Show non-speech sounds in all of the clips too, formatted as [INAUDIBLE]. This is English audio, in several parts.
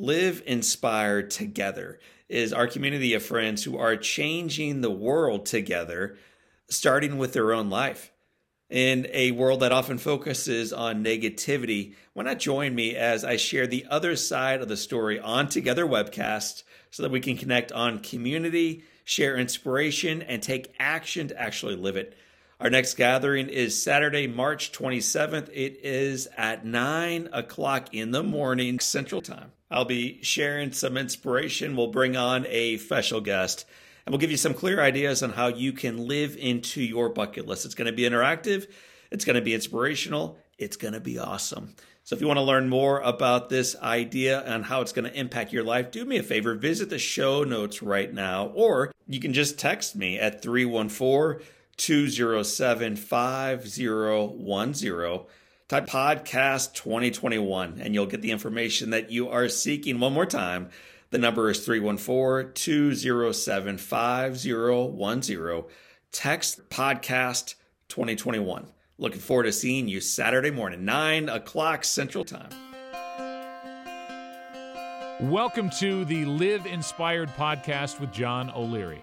Live Inspired Together is our community of friends who are changing the world together, starting with their own life. In a world that often focuses on negativity, why not join me as I share the other side of the story on Together Webcast so that we can connect on community, share inspiration, and take action to actually live it. Our next gathering is Saturday, March 27th. It is at 9 o'clock in the morning Central Time. I'll be sharing some inspiration. We'll bring on a special guest and we'll give you some clear ideas on how you can live into your bucket list. It's going to be interactive, it's going to be inspirational, it's going to be awesome. So, if you want to learn more about this idea and how it's going to impact your life, do me a favor, visit the show notes right now, or you can just text me at 314 207 5010. Type podcast 2021 and you'll get the information that you are seeking. One more time the number is 314 207 5010. Text podcast 2021. Looking forward to seeing you Saturday morning, 9 o'clock Central Time. Welcome to the Live Inspired podcast with John O'Leary.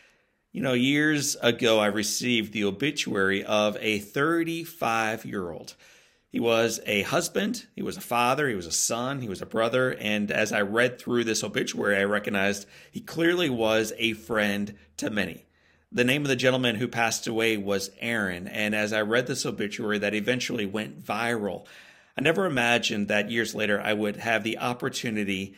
You know, years ago, I received the obituary of a 35 year old. He was a husband, he was a father, he was a son, he was a brother. And as I read through this obituary, I recognized he clearly was a friend to many. The name of the gentleman who passed away was Aaron. And as I read this obituary that eventually went viral, I never imagined that years later I would have the opportunity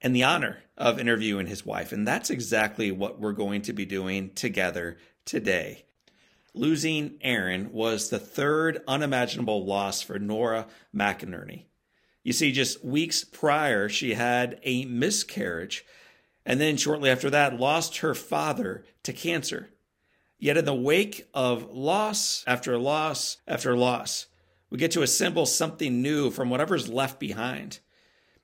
and the honor of interviewing his wife. And that's exactly what we're going to be doing together today. Losing Aaron was the third unimaginable loss for Nora McInerney. You see, just weeks prior, she had a miscarriage, and then shortly after that, lost her father to cancer. Yet, in the wake of loss after loss after loss, we get to assemble something new from whatever's left behind.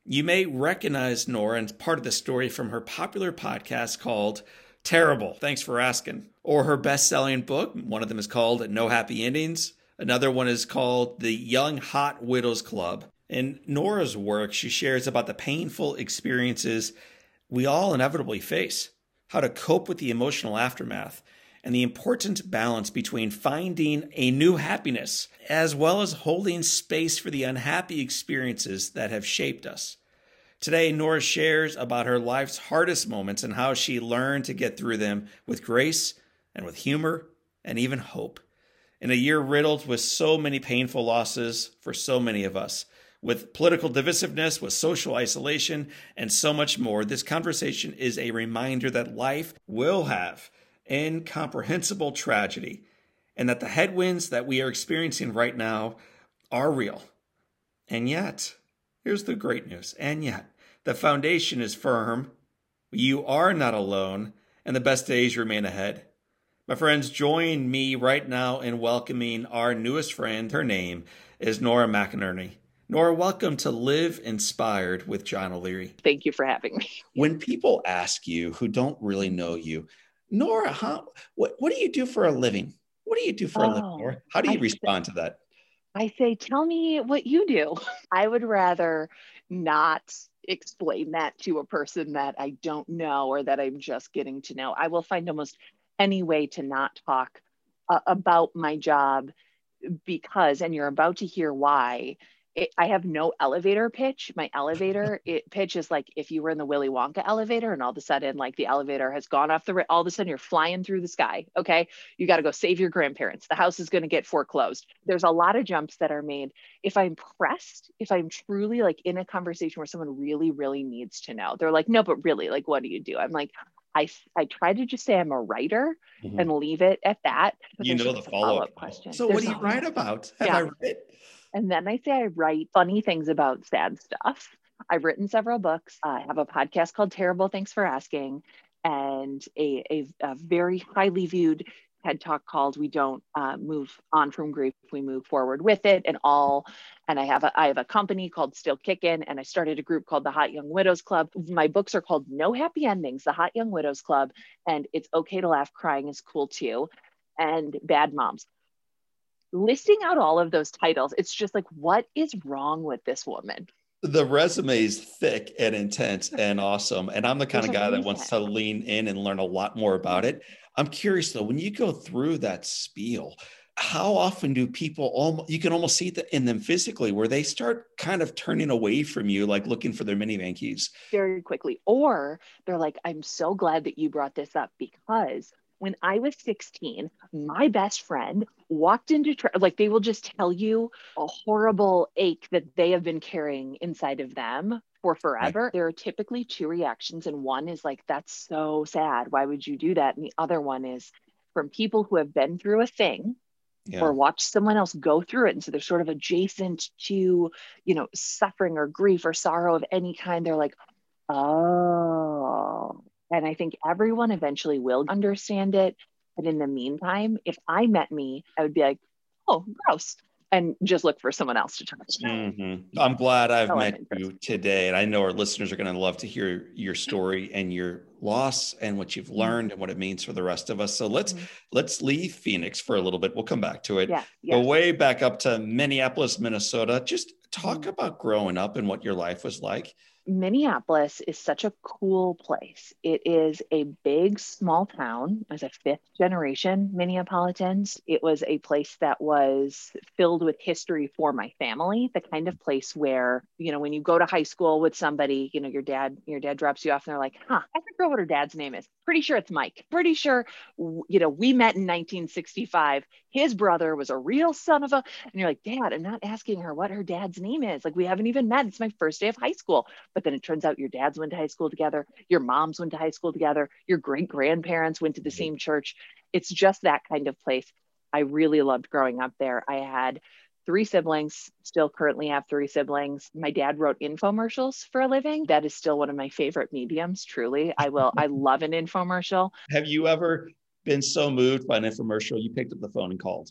You may recognize Nora and part of the story from her popular podcast called Terrible. Thanks for asking. Or her best selling book. One of them is called No Happy Endings. Another one is called The Young Hot Widows Club. In Nora's work, she shares about the painful experiences we all inevitably face, how to cope with the emotional aftermath, and the important balance between finding a new happiness as well as holding space for the unhappy experiences that have shaped us. Today, Nora shares about her life's hardest moments and how she learned to get through them with grace and with humor and even hope. In a year riddled with so many painful losses for so many of us, with political divisiveness, with social isolation, and so much more, this conversation is a reminder that life will have incomprehensible tragedy and that the headwinds that we are experiencing right now are real. And yet, here's the great news, and yet, the foundation is firm. You are not alone, and the best days remain ahead. My friends, join me right now in welcoming our newest friend. Her name is Nora McInerney. Nora, welcome to Live Inspired with John O'Leary. Thank you for having me. When people ask you who don't really know you, Nora, how, what, what do you do for a living? What do you do for oh, a living, oh, Nora? How do you I respond say, to that? I say, tell me what you do. [LAUGHS] I would rather not explain that to a person that I don't know or that I'm just getting to know. I will find almost any way to not talk uh, about my job because, and you're about to hear why, it, I have no elevator pitch. My elevator [LAUGHS] it, pitch is like if you were in the Willy Wonka elevator and all of a sudden, like the elevator has gone off the, all of a sudden you're flying through the sky. Okay. You got to go save your grandparents. The house is going to get foreclosed. There's a lot of jumps that are made. If I'm pressed, if I'm truly like in a conversation where someone really, really needs to know, they're like, no, but really, like, what do you do? I'm like, I, I try to just say I'm a writer mm-hmm. and leave it at that. You know the follow up question. So, there's what do you write about? Have yeah. I read? And then I say I write funny things about sad stuff. I've written several books. I have a podcast called Terrible Thanks for Asking, and a, a, a very highly viewed TED talk called "We Don't uh, Move On from Grief, We Move Forward with It," and all. And I have a I have a company called Still Kickin', and I started a group called the Hot Young Widows Club. My books are called No Happy Endings, the Hot Young Widows Club, and It's Okay to Laugh, Crying is Cool Too, and Bad Moms. Listing out all of those titles, it's just like, what is wrong with this woman? the resume is thick and intense and awesome. And I'm the kind of guy that wants to lean in and learn a lot more about it. I'm curious though, when you go through that spiel, how often do people almost you can almost see it in them physically where they start kind of turning away from you like looking for their minivan keys very quickly or they're like i'm so glad that you brought this up because when I was 16, my best friend walked into, tra- like, they will just tell you a horrible ache that they have been carrying inside of them for forever. Right. There are typically two reactions, and one is like, that's so sad. Why would you do that? And the other one is from people who have been through a thing. Yeah. or watch someone else go through it and so they're sort of adjacent to you know suffering or grief or sorrow of any kind they're like oh and I think everyone eventually will understand it. But in the meantime, if I met me, I would be like, oh, gross. And just look for someone else to talk to. Mm-hmm. I'm glad I've oh, met you today. And I know our listeners are going to love to hear your story and your loss and what you've mm-hmm. learned and what it means for the rest of us. So let's mm-hmm. let's leave Phoenix for a little bit. We'll come back to it. Yeah, yeah. Go way back up to Minneapolis, Minnesota. Just talk mm-hmm. about growing up and what your life was like. Minneapolis is such a cool place. It is a big, small town. As a fifth generation Minneapolitans, it was a place that was filled with history for my family. The kind of place where, you know, when you go to high school with somebody, you know, your dad, your dad drops you off and they're like, huh, I forget what her dad's name is. Pretty sure it's Mike. Pretty sure, you know, we met in 1965. His brother was a real son of a, and you're like, Dad, I'm not asking her what her dad's name is. Like, we haven't even met. It's my first day of high school but then it turns out your dads went to high school together, your moms went to high school together, your great grandparents went to the mm-hmm. same church. It's just that kind of place. I really loved growing up there. I had three siblings, still currently have three siblings. My dad wrote infomercials for a living. That is still one of my favorite mediums, truly. I will, I [LAUGHS] love an infomercial. Have you ever been so moved by an infomercial you picked up the phone and called?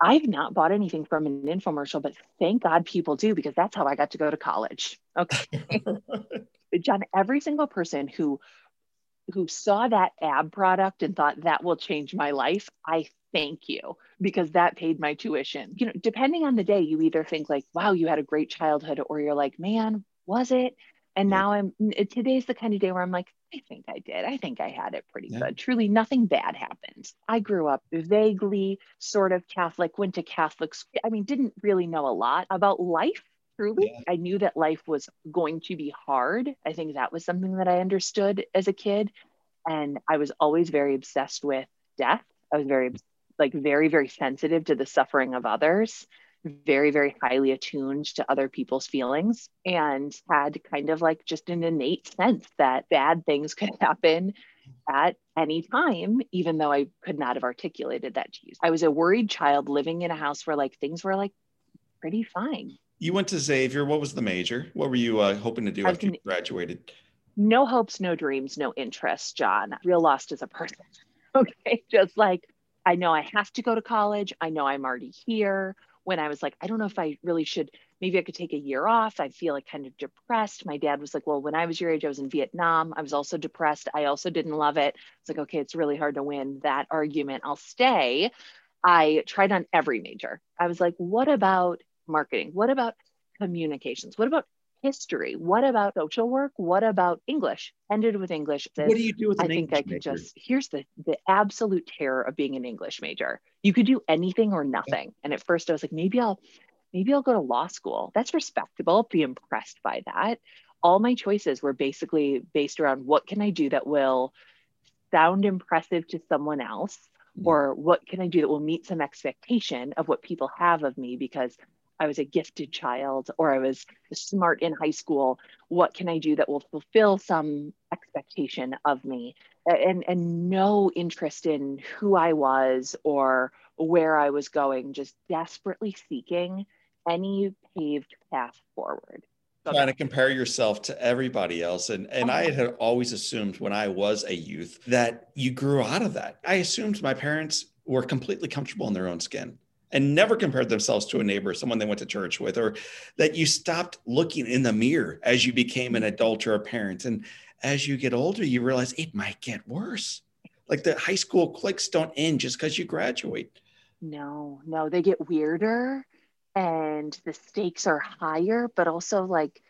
I've not bought anything from an infomercial, but thank God people do because that's how I got to go to college. Okay. [LAUGHS] John, every single person who who saw that ab product and thought that will change my life, I thank you because that paid my tuition. You know, depending on the day, you either think like, wow, you had a great childhood, or you're like, man, was it? And yeah. now I'm today's the kind of day where I'm like, I think I did. I think I had it pretty yeah. good. Truly, nothing bad happened. I grew up vaguely sort of Catholic, went to Catholic school. I mean, didn't really know a lot about life. Truly, yeah. I knew that life was going to be hard. I think that was something that I understood as a kid. And I was always very obsessed with death. I was very, like, very, very sensitive to the suffering of others very, very highly attuned to other people's feelings and had kind of like just an innate sense that bad things [LAUGHS] could happen at any time, even though I could not have articulated that to you. I was a worried child living in a house where like things were like pretty fine. You went to Xavier. What was the major? What were you uh, hoping to do after you graduated? No hopes, no dreams, no interests, John. Real lost as a person. [LAUGHS] okay. Just like I know I have to go to college. I know I'm already here when I was like, I don't know if I really should, maybe I could take a year off. I feel like kind of depressed. My dad was like, Well, when I was your age, I was in Vietnam. I was also depressed. I also didn't love it. It's like, okay, it's really hard to win that argument. I'll stay. I tried on every major. I was like, What about marketing? What about communications? What about history? What about social work? What about English? Ended with English. What do you do with I think I could just here's the the absolute terror of being an English major. You could do anything or nothing. And at first I was like, maybe I'll maybe I'll go to law school. That's respectable. Be impressed by that. All my choices were basically based around what can I do that will sound impressive to someone else mm. or what can I do that will meet some expectation of what people have of me because I was a gifted child or I was smart in high school. What can I do that will fulfill some expectation of me? And, and no interest in who I was or where I was going, just desperately seeking any paved path forward. trying to compare yourself to everybody else. And and I had always assumed when I was a youth that you grew out of that. I assumed my parents were completely comfortable in their own skin and never compared themselves to a neighbor, someone they went to church with, or that you stopped looking in the mirror as you became an adult or a parent. And as you get older, you realize it might get worse. Like the high school cliques don't end just because you graduate. No, no, they get weirder and the stakes are higher, but also like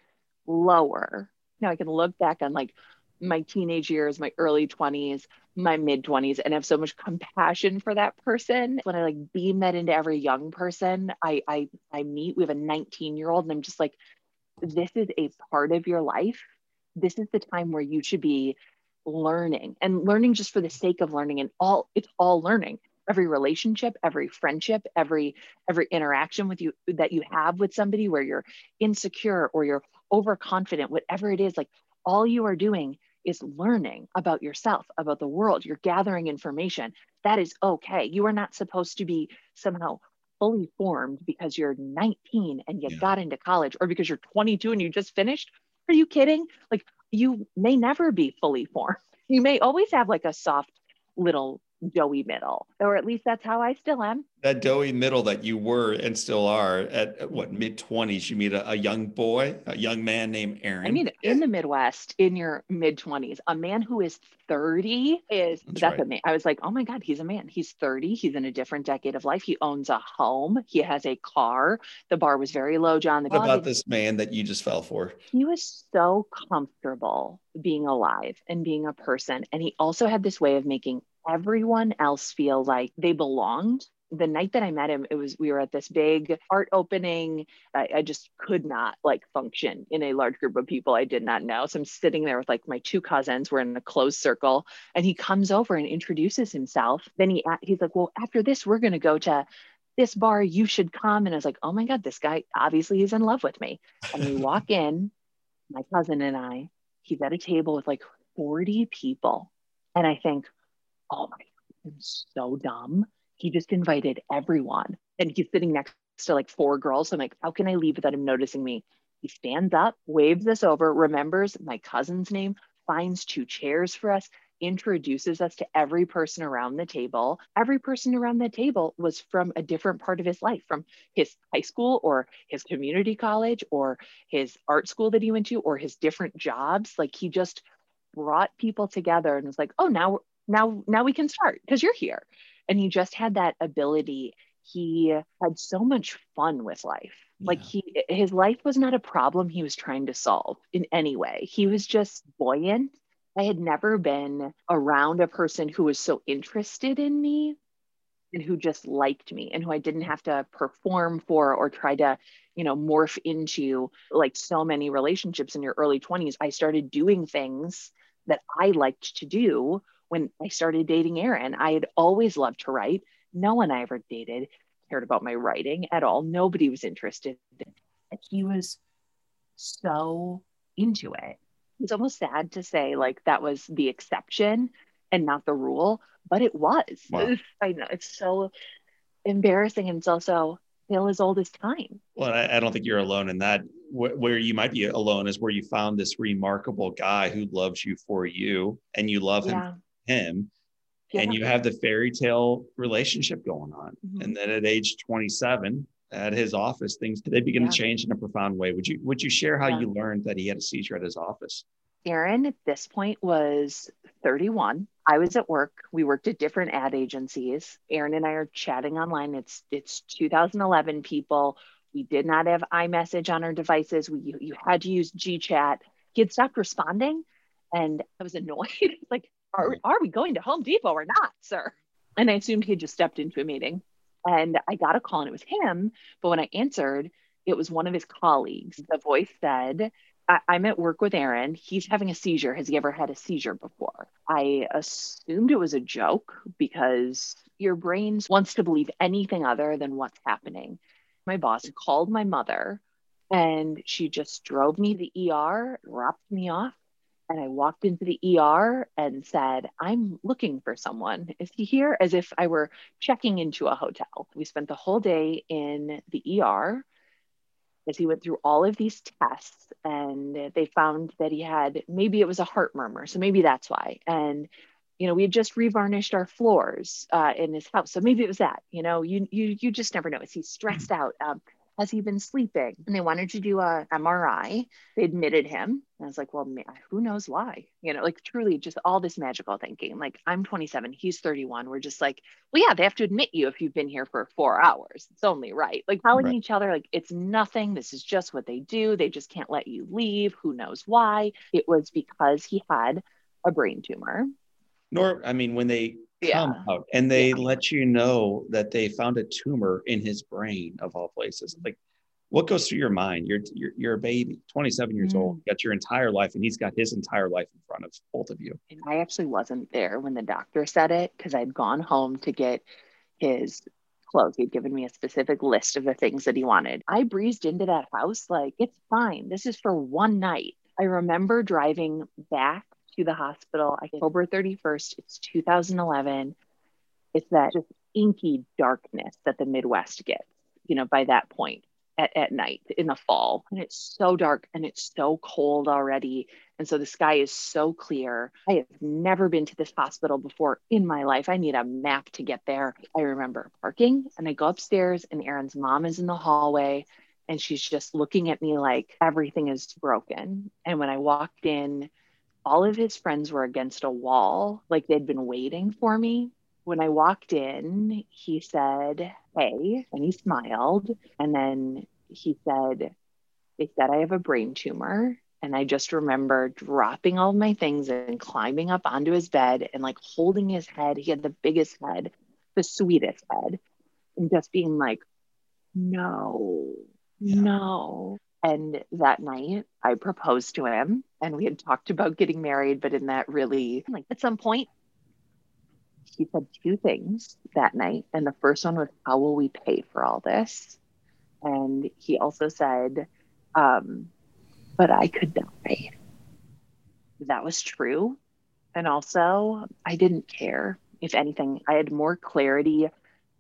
lower. Now I can look back on like my teenage years, my early 20s, my mid 20s, and have so much compassion for that person. When I like beam that into every young person I I I meet, we have a 19 year old, and I'm just like, this is a part of your life. This is the time where you should be learning and learning just for the sake of learning and all it's all learning every relationship every friendship every every interaction with you that you have with somebody where you're insecure or you're overconfident whatever it is like all you are doing is learning about yourself about the world. You're gathering information. That is okay. You are not supposed to be somehow fully formed because you're 19 and you yeah. got into college or because you're 22 and you just finished. Are you kidding? Like you may never be fully formed. You may always have like a soft little doughy middle, or at least that's how I still am. That doughy middle that you were and still are at what mid 20s, you meet a, a, young boy, a young man named Aaron. I mean, in the Midwest, in your mid 20s, a man who is 30 is that's, that's right. a man. I was like, oh my God, he's a man. He's 30. He's in a different decade of life. He owns a home. He has a car. The bar was very low, John. The what about this man that you just fell for? He was so comfortable being alive and being a person. And he also had this way of making everyone else feel like they belonged the night that I met him, it was we were at this big art opening. I, I, just could not like function in a large group of people I did not know. So I'm sitting there with like my two cousins. We're in a closed circle, and he comes over and introduces himself. Then he he's like, "Well, after this, we're gonna go to this bar. You should come." And I was like, "Oh my god, this guy obviously is in love with me." And we walk in, my cousin and I. He's at a table with like 40 people, and I think, oh my, God, I'm so dumb. He just invited everyone. And he's sitting next to like four girls. So I'm like, how can I leave without him noticing me? He stands up, waves us over, remembers my cousin's name, finds two chairs for us, introduces us to every person around the table. Every person around the table was from a different part of his life, from his high school or his community college or his art school that he went to or his different jobs. Like he just brought people together and was like, oh, now now now we can start because you're here. And he just had that ability. He had so much fun with life. Yeah. like he his life was not a problem he was trying to solve in any way. He was just buoyant. I had never been around a person who was so interested in me and who just liked me and who i didn't have to perform for or try to you know morph into like so many relationships in your early 20s i started doing things that i liked to do when I started dating Aaron. I had always loved to write. No one I ever dated cared about my writing at all. Nobody was interested. He was so into it. It's almost sad to say like that was the exception and not the rule, but it was. Wow. [LAUGHS] I know it's so embarrassing and it's also still as old as time. Well, I, I don't think you're alone in that. where you might be alone is where you found this remarkable guy who loves you for you and you love yeah. Him yeah. and you have the fairy tale relationship going on. Mm-hmm. and then at age 27 at his office things they begin yeah. to change in a profound way. Would you would you share how yeah. you learned that he had a seizure at his office? Aaron at this point was 31 i was at work. We worked at different ad agencies. Aaron and i are chatting online. It's it's 2011 people. We did not have imessage on our devices. We you, you had to use gchat he had stopped responding and i was annoyed. [LAUGHS] Like are, are we going to Home Depot or not, sir? And I assumed he had just stepped into a meeting. And I got a call and it was him. But when I answered, it was one of his colleagues. The voice said, I- am at work with Aaron. He's having a seizure. Has he ever had a seizure before? I assumed it was a joke because your brain wants to believe anything other than what's happening. My boss called my mother and she just drove me to the ER, dropped me off, and I walked into the ER and said, I'm looking for someone. Is he here? As if I were checking into a hotel. We spent the whole day in the ER. as he went through all of these tests and they found that he had maybe it was a heart murmur so maybe that's why and you know we had just revarnished our floors uh, in his house so maybe it was that you know you you you just never know is he stressed out um, has he been sleeping? And they wanted to do a MRI. They admitted him. And I was like, well, who knows why? You know, like truly just all this magical thinking. Like I'm 27, he's 31. We're just like, well, yeah, they have to admit you if you've been here for four hours. It's only right. Like telling right. each other, like, it's nothing. This is just what they do. They just can't let you leave. Who knows why? It was because he had a brain tumor. Nor, I mean, when they yeah. out and they yeah. let you know that they found a tumor in his brain of all places. Like what goes through your mind? You're you're, you're a baby 27 years mm. old got your entire life and he's got his entire life in front of both of you. And i actually wasn't there when the doctor said it because i'd gone home to get his clothes. He'd given me a specific list of the things that he wanted. I breezed into that house like it's fine. This is for one night. I remember driving back to the hospital October 31st. It's 2011. It's that just inky darkness that the Midwest gets, you know, by that point at, at night in the fall. And it's so dark and it's so cold already. And so the sky is so clear. I have never been to this hospital before in my life. I need a map to get there. I remember parking and I go upstairs and Aaron's mom is in the hallway and she's just looking at me like everything is broken. And when I walked in, all of his friends were against a wall, like they'd been waiting for me. When I walked in, he said, Hey, and he smiled. And then he said, They said I have a brain tumor. And I just remember dropping all my things and climbing up onto his bed and like holding his head. He had the biggest head, the sweetest head, and just being like, No, yeah. no. And that night, I proposed to him, and we had talked about getting married, but in that really, like at some point, he said two things that night. And the first one was, How will we pay for all this? And he also said, um, But I could die. That was true. And also, I didn't care. If anything, I had more clarity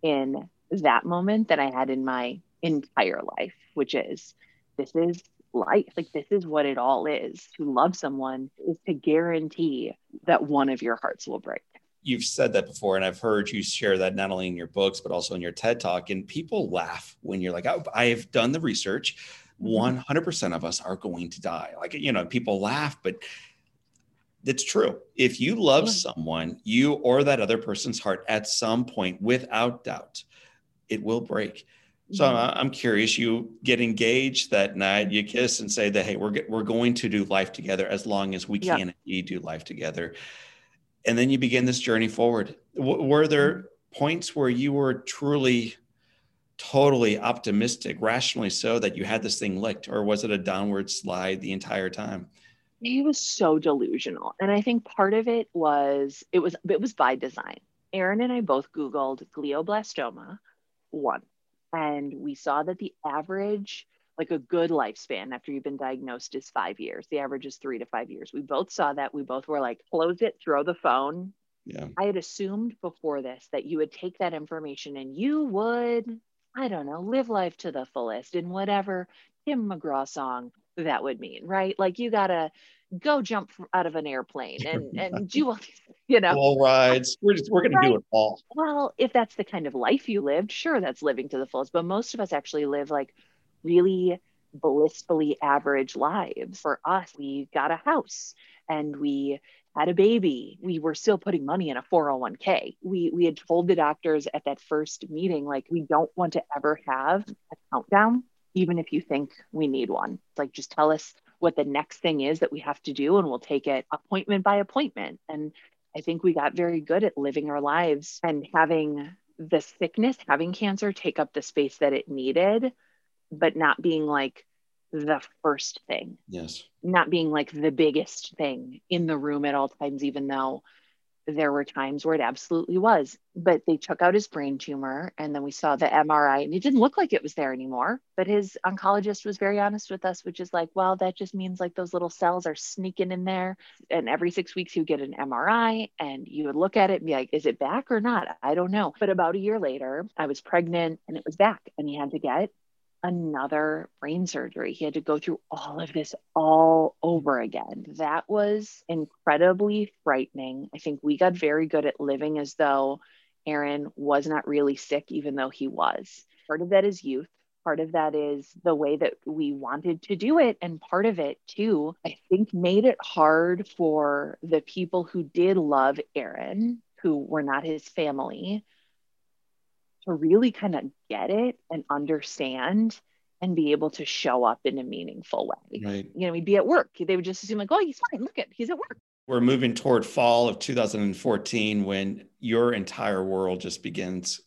in that moment than I had in my entire life, which is this is life. Like this is what it all is. To love someone is to guarantee that one of your hearts will break. You've said that before, and I've heard you share that not only in your books, but also in your TED talk. And people laugh when you're like, oh, I've done the research. 100% mm-hmm. of us are going to die. Like, you know, people laugh, but it's true. If you love someone, you or that other person's heart at some point, without doubt, it will break. So mm-hmm. I'm curious. You get engaged that night. You kiss and say that, "Hey, we're we're going to do life together as long as we can yeah. do life together." And then you begin this journey forward. W- were there mm-hmm. points where you were truly, totally optimistic, rationally so, that you had this thing licked, or was it a downward slide the entire time? He was so delusional, and I think part of it was it was it was by design. Aaron and I both Googled glioblastoma one and we saw that the average like a good lifespan after you've been diagnosed is five years. The average is three to five years. We both saw that. We both were like close it throw the phone. Yeah. I had assumed before this that you would take that information and you would i don't know live life to the fullest in whatever tim mcgraw song that would mean right? Like you gotta go jump out of an airplane and [LAUGHS] and do all these, you know. All rides. We're just we're gonna right. do it all. Well if that's the kind of life you lived sure that's living to the fullest but most of us actually live like really blissfully average lives. For us we got a house and we had a baby. We were still putting money in a 401k we we had told the doctors at that first meeting like we don't want to ever have a countdown even if you think we need one. Like just tell us what the next thing is that we have to do and we'll take it appointment by appointment. And i think we got very good at living our lives and having the sickness having cancer take up the space that it needed but not being like the first thing. Yes. Not being like the biggest thing in the room at all times even though there were times where it absolutely was, but they took out his brain tumor and then we saw the MRI and it didn't look like it was there anymore. But his oncologist was very honest with us, which is like, well, that just means like those little cells are sneaking in there. And every six weeks you get an MRI and you would look at it and be like, is it back or not? I don't know. But about a year later, I was pregnant and it was back and he had to get another brain surgery. He had to go through all of this all over again. That was incredibly frightening. I think we got very good at living as though Aaron was not really sick, even though he was. Part of that is youth. Part of that is the way that we wanted to do it. And part of it, too, I think made it hard for the people who did love Aaron, who were not his family, to really kind of get it and understand and be able to show up in a meaningful way. Right. You know, we'd be at work. They would just assume like, oh, he's fine. Look at, he's at work. We're moving toward fall of 2014 when your entire world just begins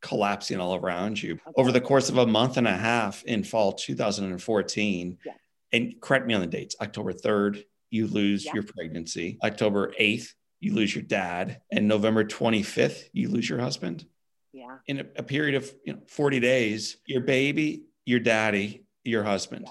collapsing all around you. Okay. Over the course of a month and a half in fall 2014, yeah. and correct me on the dates, October 3rd, you lose yeah. your pregnancy. October 8th, you lose your dad. And November 25th, you lose your husband. Yeah. In a, a, period of you know 40 days, your baby, your daddy, your husband.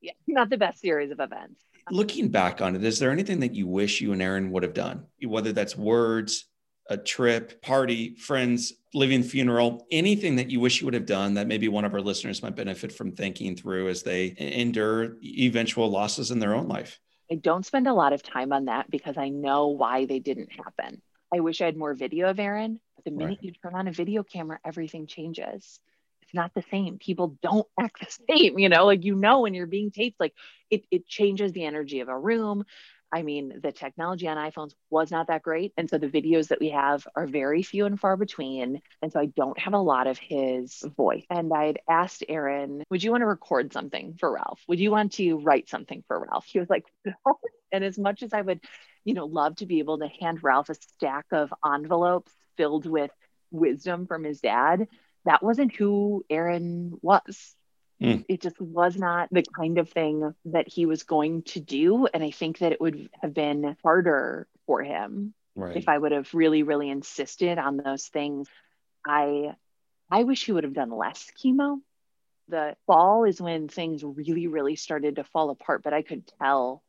Yeah. yeah. [LAUGHS] Not the best series of events. Looking back on it, is there anything that you wish you and Aaron would have done? Whether that's words, a trip, party, friends, living funeral, anything that you wish you would have done that maybe one of our listeners might benefit from thinking through as they endure eventual losses in their own life? I don't spend a lot of time on that because I know why they didn't happen. I wish I had more video of Aaron. The minute right. you turn on a video camera, everything changes. It's not the same. People don't [LAUGHS] act the same, you know, like you know when you're being taped, like it it changes the energy of a room. I mean, the technology on iPhones was not that great. And so the videos that we have are very few and far between. And so I don't have a lot of his voice. And I'd asked Aaron, would you want to record something for Ralph? Would you want to write something for Ralph? He was like, [LAUGHS] no. And as much as I would, you know, love to be able to hand Ralph a stack of envelopes filled with wisdom from his dad, that wasn't who Aaron was. Mm. It just was not the kind of thing that he was going to do. And I think that it would have been harder for him right. if I would have really, really insisted on those things. I I wish he would have done less chemo. The fall is when things really, really started to fall apart, but I could tell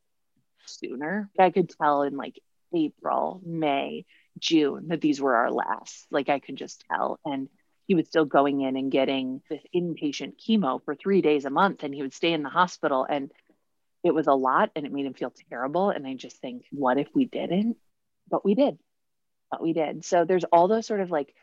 sooner. I could tell in like April, May, June that these were our last. Like I could just tell. And he was still going in and getting this inpatient chemo for three days a month and he would stay in the hospital. And it was a lot and it made him feel terrible. And i just think what if we didn't? But we did. But we did. So there's all those sort of like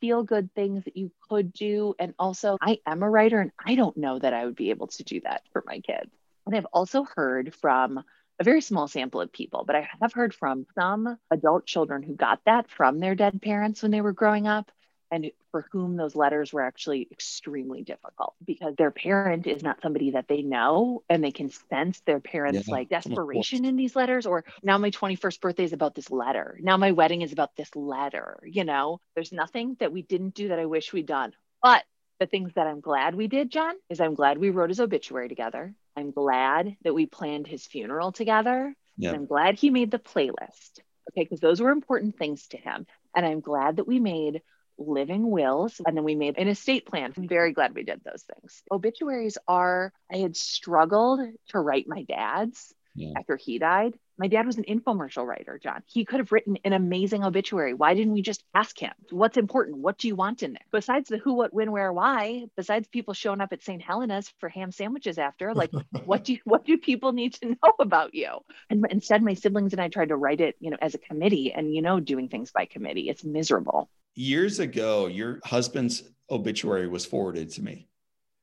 feel good things that you could do. And also i am a writer and i don't know that i would be able to do that for my kids. And i've also heard from a very small sample of people, but I have heard from some adult children who got that from their dead parents when they were growing up and for whom those letters were actually extremely difficult because their parent is not somebody that they know and they can sense their parents yeah, like desperation in these letters or now my 21st birthday is about this letter. Now my wedding is about this letter you know? There's nothing that we didn't do that i wish we'd done. But the things that i'm glad we did john is i'm glad we wrote his obituary together i'm glad that we planned his funeral together yeah. i'm glad he made the playlist okay because those were important things to him and i'm glad that we made living wills and then we made an estate plan. I'm very glad we did those things. Obituaries are, I had struggled to write my dad's yeah. after he died. My dad was an infomercial writer, John. He could have written an amazing obituary. Why didn't we just ask him? What's important? What do you want in there? Besides the who, what, when, where, why, besides people showing up at St. Helena's for ham sandwiches after, like [LAUGHS] what do you, what do people need to know about you? And instead, my siblings and I tried to write it, you know, as a committee and, you know, doing things by committee. It's miserable years ago, your husband's obituary was forwarded to me.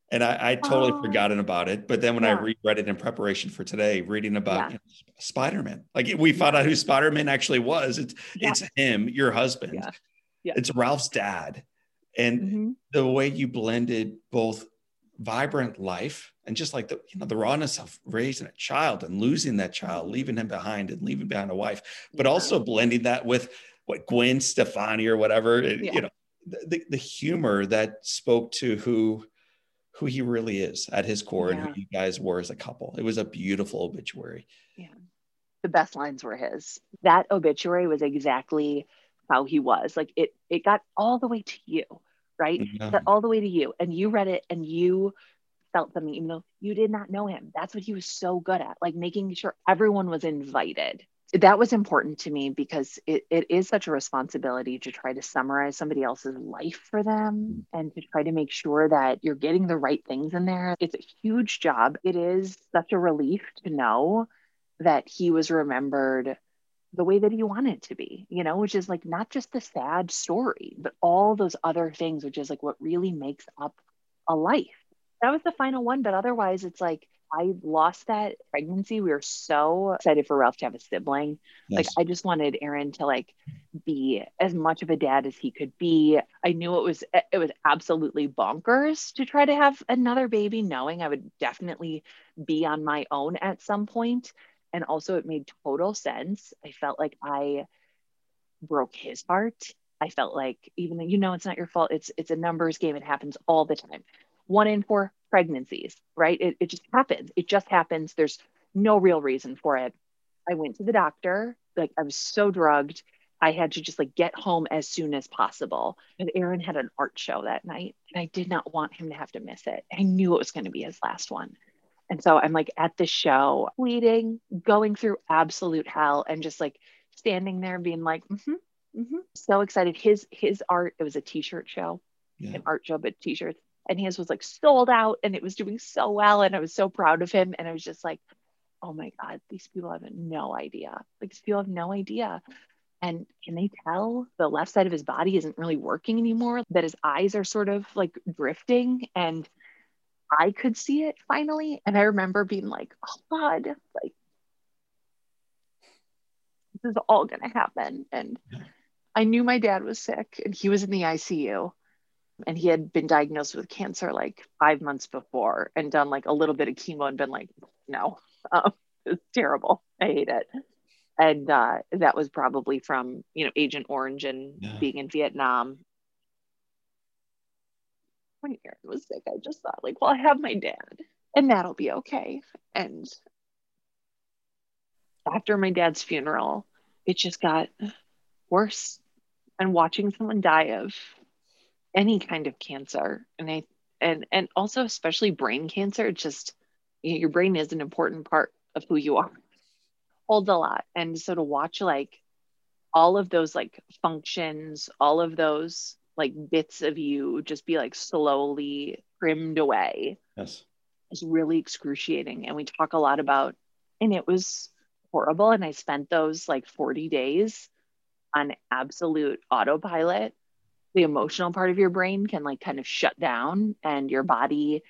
And I, I totally oh. forgotten about it. But then when yeah. I reread it in preparation for today, reading about yeah. you know, Spider-Man, like we found out who Spider-Man actually was. It's yeah. it's him, your husband. Yeah. It's Ralph's dad. And mm-hmm. the way you blended both vibrant life and just like the you know the rawness of raising a child and losing that child, mm-hmm. leaving him behind and leaving behind a wife, but also blending that with what Gwen Stefani or whatever, yeah. you know, the, the humor that spoke to who who he really is at his core yeah. and who you guys were as a couple. It was a beautiful obituary. Yeah. The best lines were his. That obituary was exactly how he was. Like it it got all the way to you, right? Yeah. Got all the way to you. And you read it and you felt something, even though you did not know him. That's what he was so good at, like making sure everyone was invited that was important to me because it, it is such a responsibility to try to summarize somebody else's life for them and to try to make sure that you're getting the right things in there. It's a huge job. It is such a relief to know that he was remembered the way that he wanted to be, you know, which is like not just the sad story, but all those other things, which is like what really makes up a life. That was the final one. But otherwise, it's like, I lost that pregnancy. We were so excited for Ralph to have a sibling. Like I just wanted Aaron to like be as much of a dad as he could be. I knew it was it was absolutely bonkers to try to have another baby knowing I would definitely be on my own at some point. And also it made total sense. I felt like I broke his heart. I felt like even though you know it's not your fault, it's it's a numbers game. It happens all the time. One in four pregnancies, right? It, it just happens. It just happens. There's no real reason for it. I went to the doctor. Like I was so drugged. I had to just like get home as soon as possible. And Aaron had an art show that night, and I did not want him to have to miss it. I knew it was going to be his last one. And so I'm like at the show, bleeding, going through absolute hell, and just like standing there being like, mm-hmm, mm-hmm. so excited. His his art, it was a t-shirt show, yeah. an art show, but t-shirts and his was like sold out and it was doing so well and i was so proud of him and i was just like oh my god these people have no idea. Like these people have no idea. And can they tell the left side of his body isn't really working anymore that his eyes are sort of like drifting and i could see it finally? And i remember being like oh god like this is all going to happen. And i knew my dad was sick and he was in the icu and he had been diagnosed with cancer like five months before and done like a little bit of chemo and been like no um, [LAUGHS] it's terrible. I hate it. And uh, that was probably from you know agent orange and yeah. being in vietnam. When aaron was sick. I just thought like well i have my dad and that'll be okay. And after my dad's funeral it just got worse. And watching someone die of any kind of cancer. And i and and also especially brain cancer just you know, your brain is an important part of who you are. Holds a lot. And so to watch like all of those like functions all of those like bits of you just be like slowly trimmed away yes. is really excruciating. And we talk a lot about and it was horrible. And i spent those like 40 days on absolute autopilot the emotional part of your brain can like kind of shut down and your mm-hmm. body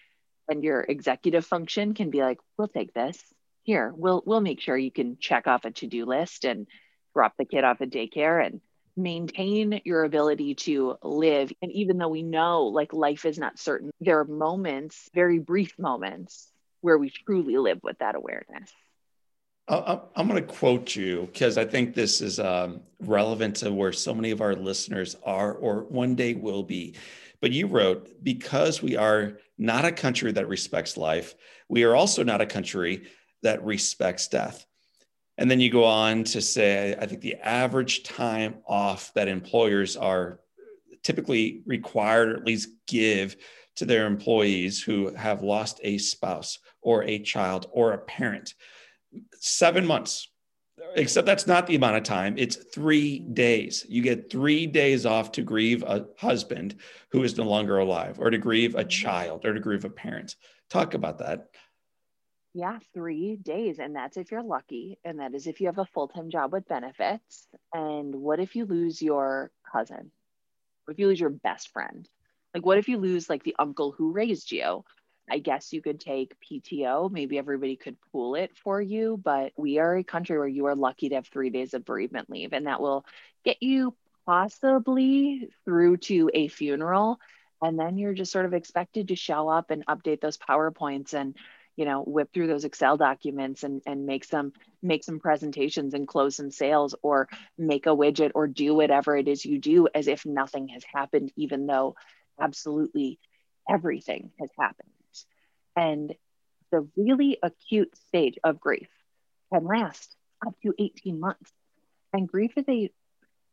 and your executive function can be like we'll take this. Here we'll we'll make sure you can check off a to-do list and drop the kid off at daycare and maintain your ability to live. And even though we know like life is not certain there are moments very brief moments where we truly live with that awareness I'm going to quote you because I think this is um, relevant to where so many of our listeners are or one day will be. But you wrote, because we are not a country that respects life, we are also not a country that respects death. And then you go on to say, I think the average time off that employers are typically required or at least give to their employees who have lost a spouse or a child or a parent seven months. Except that's not the amount of time. It's three days. You get three days off to grieve a husband who is no longer alive or to grieve a child or to grieve a parent. Talk about that. Yeah three days. And that's if you're lucky. And that is if you have a full-time job with benefits. And what if you lose your cousin? What if you lose your best friend? Like what if you lose like the uncle who raised you I guess you could take PTO. Maybe everybody could pool it for you, but we are a country where you are lucky to have three days of bereavement leave, and that will get you possibly through to a funeral. And then you're just sort of expected to show up and update those PowerPoints and you know whip through those excel documents and and make some make some presentations and close some sales or make a widget or do whatever it is you do as if nothing has happened even though absolutely everything has happened and the really acute stage of grief can last up to 18 months. And grief is a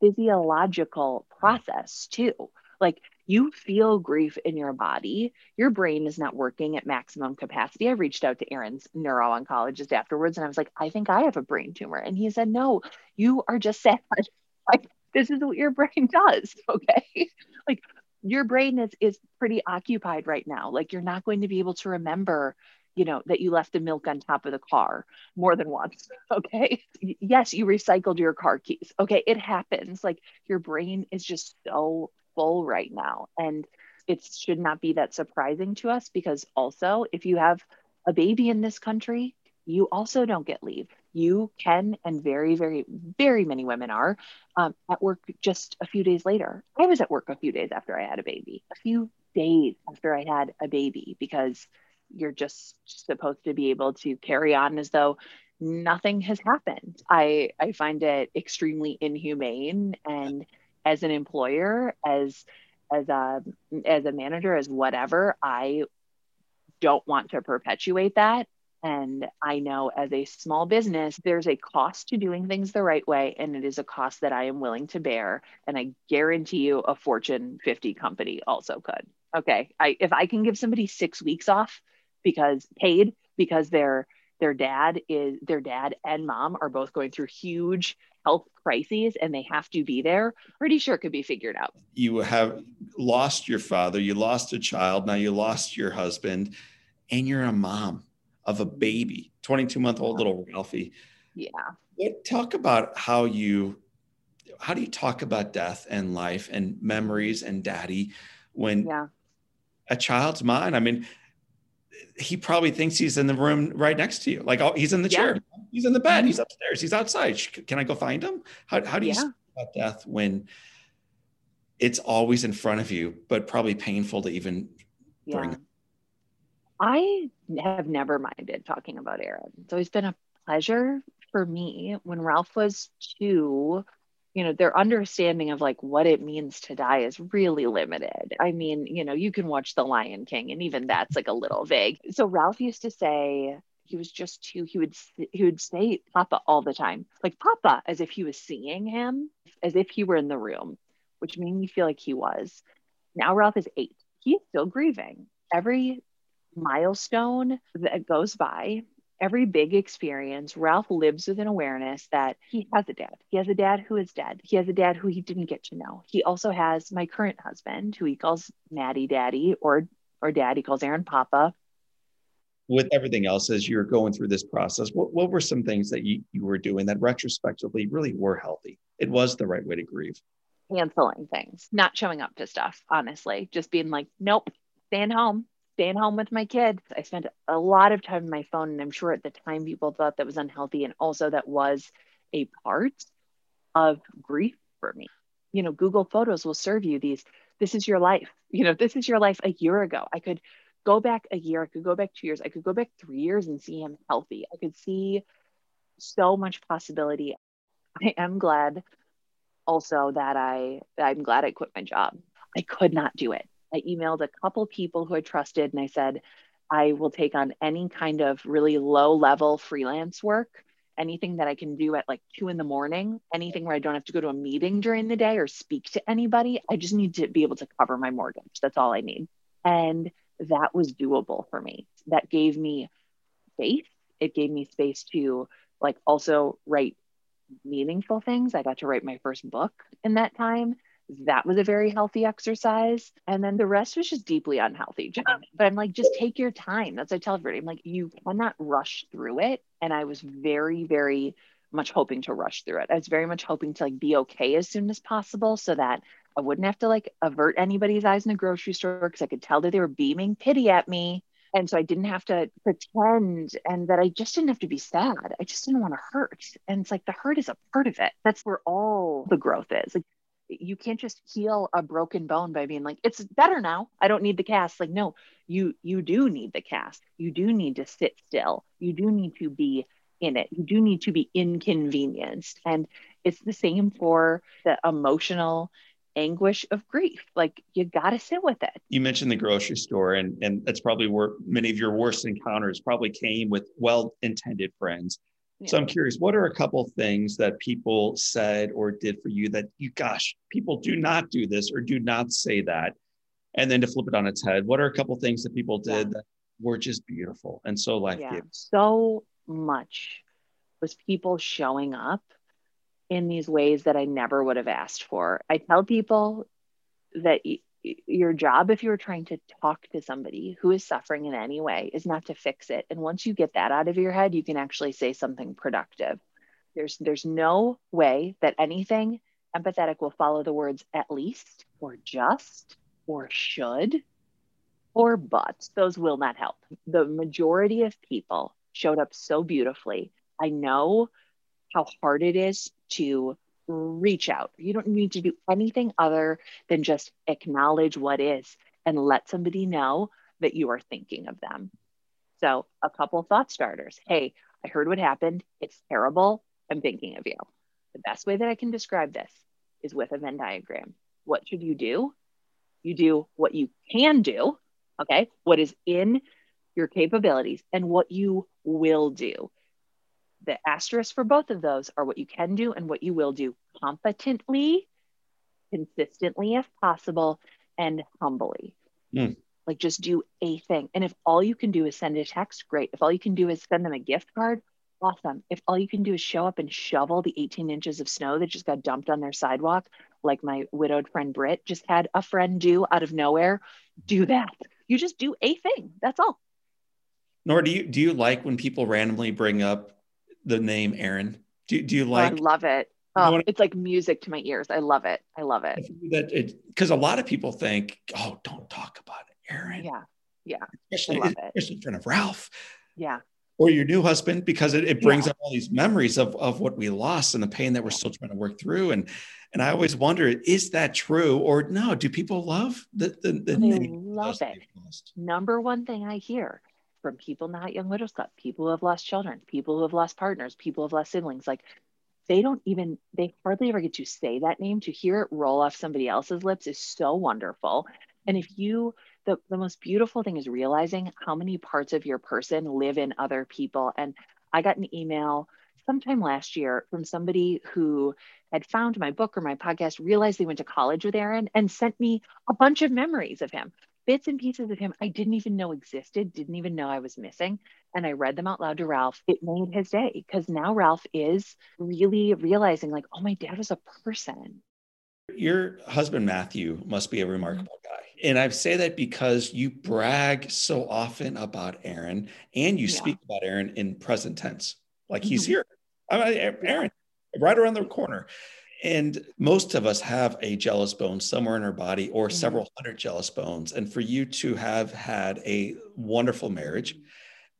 physiological process too. Like you feel grief in your body. Your brain is not working at maximum capacity. I reached out to Aaron's neuro oncologist afterwards and I was like, I think I have a brain tumor. And he said, No, you are just sad. [LAUGHS] like, this is what your brain does. [LAUGHS] Okay. like, your brain is is pretty occupied right now. Like, you're not going to be able to remember you know that you left the milk on top of the car more than once [LAUGHS] okay yes you recycled your car keys okay it happens like your brain is just so full right now. And it should not be that surprising to us because also, if you have a baby in this country, you also don't get leave. You can, and very, very, very many women are um, at work just a few days later. I was at work a few days after I had a baby, a few days after I had a baby, because you're just supposed to be able to carry on as though nothing has happened. I I find it extremely inhumane and as an employer, as as a as a manager, as whatever, I don't want to perpetuate that. And I know as a small business, there's a cost to doing things the right way, and it is a cost that I am willing to bear. And I guarantee you, a Fortune 50 company also could. Okay, I if I can give somebody six weeks off because paid because their their dad is their dad and mom are both going through huge health crises and they have to be there, pretty sure it could be figured out. You have lost your father, you lost a child, now you lost your husband, and you're a mom of a baby, 22 month old little Ralphie. Yeah. What, talk about how you how do you talk about death and life and memories and daddy when yeah. a child's mind? I mean, he probably thinks he's in the room right next to you. Like oh, he's in the yeah. chair, he's in the bed, he's mm-hmm. upstairs, he's outside. Can I go find him? How, how do you yeah. about death when it's always in front of you, but probably painful to even yeah. bring? I have never minded talking about Aaron. It's always been a pleasure for me. When Ralph was two, you know their understanding of like what it means to die is really limited i mean you know you can watch the lion king and even that's like a little vague so ralph used to say he was just two he would he would say papa all the time like papa as if he was seeing him as if he were in the room which made me feel like he was now ralph is eight he's still grieving every milestone that goes by every big experience, Ralph lives with an awareness that he has a dad. He has a dad who is dead. He has a dad who he didn't get to know. He also has my current husband, who he calls Maddie Daddy, or or Daddy calls Aaron Papa. With everything else, as you're going through this process, what, what were some things that you, you were doing that retrospectively really were healthy? It was the right way to grieve. Canceling things, not showing up to stuff, honestly, just being like, nope, staying home staying home with my kids. I spent a lot of time on my phone, and I'm sure at the time people thought that was unhealthy, and also that was a part of grief for me. You know, Google Photos will serve you these. This is your life. You know, this is your life a year ago. I could go back a year. I could go back two years. I could go back three years and see him healthy. I could see so much possibility. I am glad also that I I'm glad I quit my job. I could not do it. I emailed a couple people who I trusted and I said, I will take on any kind of really low level freelance work, anything that I can do at like two in the morning, anything where I don't have to go to a meeting during the day or speak to anybody. I just need to be able to cover my mortgage. That's all I need. And that was doable for me. That gave me faith. It gave me space to like also write meaningful things. I got to write my first book in that time that was a very healthy exercise. And then the rest was just deeply unhealthy. But I'm like, just take your time. That's what I tell everybody. I'm like, you cannot rush through it. And I was very, very much hoping to rush through it. I was very much hoping to like be okay as soon as possible so that I wouldn't have to like avert anybody's eyes in the grocery store because I could tell that they were beaming pity at me. And so I didn't have to pretend and that I just didn't have to be sad. I just didn't want to hurt. And it's like the hurt is a part of it. That's where all the growth is. Like you can't just heal a broken bone by being like it's better now. I don't need the cast. Like no you you do need the cast. You do need to sit still. You do need to be in it. You do need to be inconvenienced. And it's the same for the emotional anguish of grief. Like you got to sit with it. You mentioned the grocery store and and that's probably where many of your worst encounters probably came with well intended friends so I'm curious, what are a couple things that people said or did for you that you, gosh, people do not do this or do not say that And then to flip it on its head, what are a couple things that people did Yeah. that were just beautiful and so life yeah. so much was people showing up in these ways that i never would have asked for. I tell people that your job if you're trying to talk to somebody who is suffering in any way is not to fix it. And once you get that out of your head you can actually say something productive. There's there's no way that anything empathetic will follow the words at least or just or should or but. Those will not help. The majority of people showed up so beautifully. I know how hard it is to reach out. You don't need to do anything other than just acknowledge what is and let somebody know that you are thinking of them. So a couple thought starters. Hey i heard what happened. It's terrible. I'm thinking of you. The best way that i can describe this is with a venn diagram. What should you do? You do what you can do okay? What is in your capabilities and what you will do the asterisk for both of those are what you can do and what you will do competently consistently if possible and humbly Mm. like just do a thing and if all you can do is send a text great if all you can do is send them a gift card awesome if all you can do is show up and shovel the 18 inches of snow that just got dumped on their sidewalk like my widowed friend Britt just had a friend do out of nowhere, do that. You just do a thing. That's all. Nor do you do you like when people randomly bring up the name Aaron? Do, do you Oh, like I love it. You know Oh, it's like music to my ears. I love it. I love it. that it because a lot of people think, oh, don't talk about it, Aaron. Yeah. yeah. especially, I love it. especially in front of Ralph Yeah. or your new husband, because it, it brings Yeah. up all these memories of, of what we lost and the pain that we're still trying to work through. And and I always wonder, is that true or no? Do people love the the, the name love it. lost? Number one thing I hear from people not Young Widows Club, people who have lost children, people who have lost partners, people who have lost siblings, like they don't even, they hardly ever get to say that name. To hear it roll off somebody else's lips is so wonderful. And if you, the, the most beautiful thing is realizing how many parts of your person live in other people. And I got an email sometime last year from somebody who had found my book or my podcast, realized they went to college with Aaron, and sent me a bunch of memories of him, bits and pieces of him I didn't even know existed, didn't even know I was missing. And I read them out loud to Ralph. It made his day because now Ralph is really realizing, like, oh, my dad was a person. Your husband Matthew must be a remarkable guy. And I say that because you brag so often about Aaron and you Yeah. speak about Aaron in present tense. Like he's Mhm. here. I mean, Aaron, right around the corner. And most of us have a jealous bone somewhere in our body or Mhm. several hundred jealous bones. And for you to have had a wonderful marriage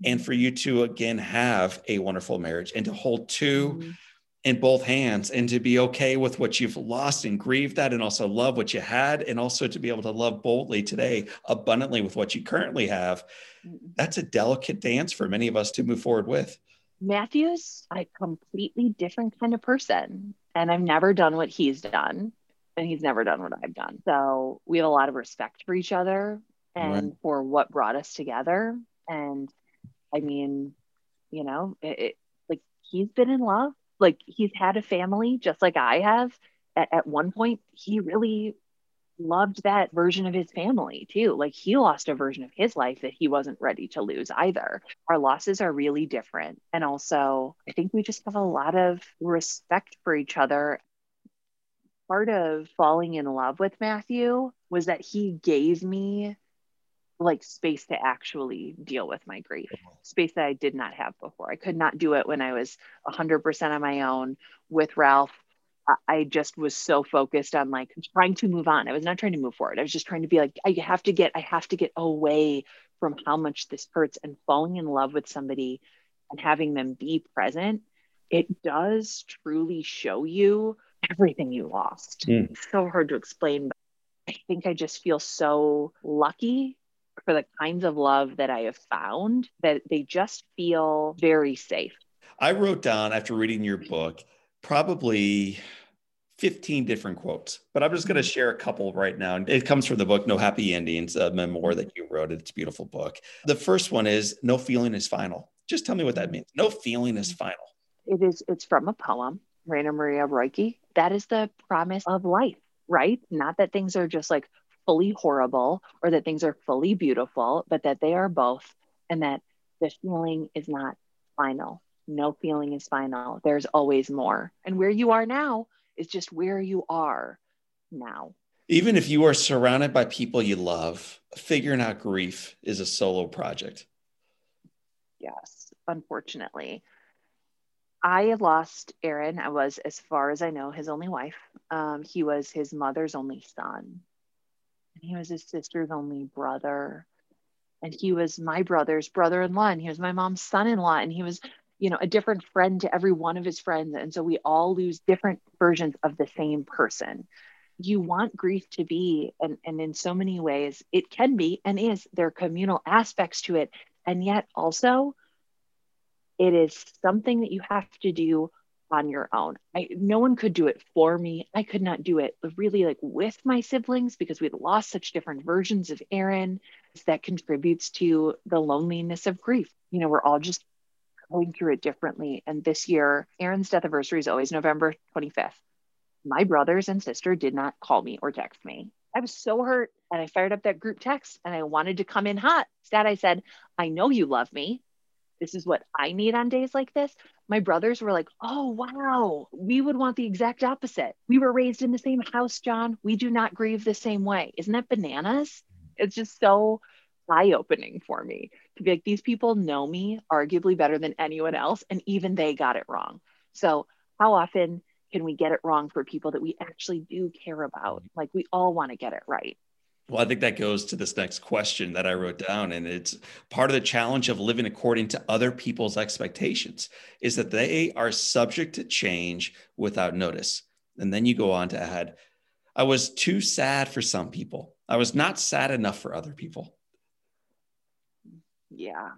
and for you to again have a wonderful marriage and to hold 2 Mhm. in both hands and to be okay with what you've lost and grieve that and also love what you had and also to be able to love boldly today abundantly with what you currently have Mhm. that's a delicate dance for many of us to move forward with Matthew's a completely different kind of person. And I've never done what he's done. And he's never done what I've done. So we have a lot of respect for each other and for what brought us together. And I mean, you know, it, it, like he's been in love. Like he's had a family just like I have. At, at one point, he really loved that version of his family too. Like he lost a version of his life that he wasn't ready to lose either. Our losses are really different. And also, I think we just have a lot of respect for each other. Part of falling in love with Matthew was that he gave me like space to actually deal with my grief, space that I did not have before. I could not do it when I was 100% on my own with Ralph. I- just was so focused on like trying to move on. I was not trying to move forward. I was just trying to be like, I have to get, I have to get away from how much this hurts and falling in love with somebody and having them be present. It does truly show you everything you lost. Mm. It's so hard to explain, but I think I just feel so lucky for the kinds of love that I have found that they just feel very safe. i wrote down after reading your book probably 15 different quotes but i'm just going to mm-hmm. share a couple right now. It comes from the book no happy endings a memoir that you wrote. It's a beautiful book. The first one is no feeling is final. Just tell me what that means. No feeling is mm-hmm. final. It is it's from a poem, Rainer Maria Rilke. That is the promise of life, right? Not that things are just like fully horrible or that things are fully beautiful, but that they are both, and that the feeling is not final. No feeling is final. There's always more. And where you are now is just where you are now. Even if you are surrounded by people you love, figuring out grief is a solo project. Yes, unfortunately. I lost Aaron. I was, as far as I know, his only wife. Um, he was his mother's only son. And he was his sister's only brother. And he was my brother's brother in law. And he was my mom's son in law. And he was, you know, a different friend to every one of his friends. And so we all lose different versions of the same person. You want grief to be, and, and in so many ways, it can be and is, there are communal aspects to it. And yet also, it is something that you have to do on your own. I no one could do it for me. I could not do it really like with my siblings because we'd lost such different versions of Aaron that contributes to the loneliness of grief. You know, we're all just going through it differently. And this year, Aaron's death anniversary is always November 25th. My brothers and sister did not call me or text me. I was so hurt and I fired up that group text and I wanted to come in hot. Instead, I said, I know you love me this is what I need on days like this. My brothers were like, oh, wow, we would want the exact opposite. We were raised in the same house, John. We do not grieve the same way. Isn't that bananas? It's just so eye opening for me to be like, these people know me arguably better than anyone else. And even they got it wrong. So, how often can we get it wrong for people that we actually do care about? Mm-hmm. Like, we all want to get it right. Well, I think that goes to this next question that I wrote down. And it's part of the challenge of living according to other people's expectations is that they are subject to change without notice. And then you go on to add, I was too sad for some people. I was not sad enough for other people. Yeah.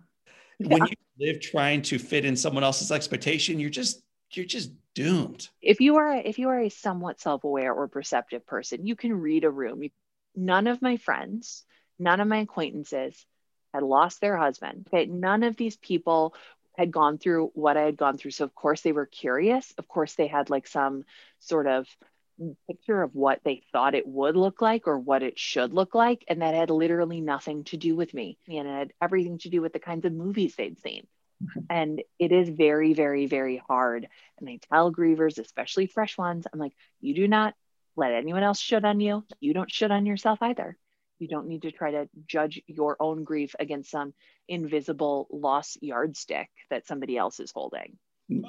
When you live trying to fit in someone else's expectation, you're just you're just doomed. If you are if you are a somewhat self-aware or perceptive person, you can read a room. You none of my friends, none of my acquaintances had lost their husband. Okay. None of these people had gone through what I had gone through. So, of course, they were curious. Of course, they had like some sort of picture of what they thought it would look like or what it should look like. And that had literally nothing to do with me. And it had everything to do with the kinds of movies they'd seen. [LAUGHS] And it is very, very, very hard. And I tell grievers, especially fresh ones, I'm like, you do not let anyone else shit on you. You don't shit on yourself either. You don't need to try to judge your own grief against some invisible loss yardstick that somebody else is holding.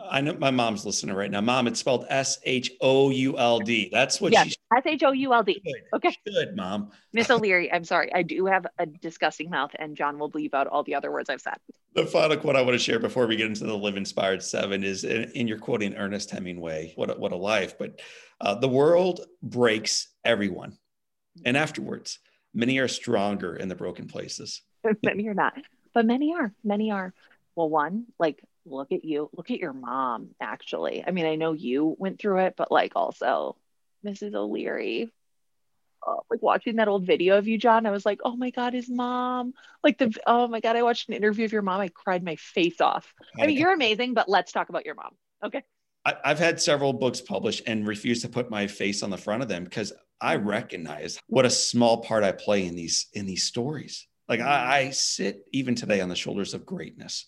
I know my mom's listening right now. Mom, it's spelled S H O U L D. That's what yes, S H O U L D. Okay. Good, mom. Miss O'Leary, I'm sorry. I do have a disgusting mouth, and John will leave out all the other words I've said. The final quote I want to share before we get into the Live Inspired Seven is in, in your quoting Ernest Hemingway. What a, what a life! But uh, the world breaks everyone, and afterwards, many are stronger in the broken places. [LAUGHS] many are not, but many are. Many are. Well, one, like look at you look at your mom actually. I mean i know you went through it but like also mrs o'leary uh, like watching that old video of you john i was like oh my god his mom. Like the oh my god i watched an interview of your mom i cried my face off. I mean you're amazing but let's talk about your mom. Okay. I've had several books published and refused to put my face on the front of them because I mm-hmm. recognize what a small part I play in these in these stories. Like I, mm-hmm. I, sit even today on the shoulders of greatness,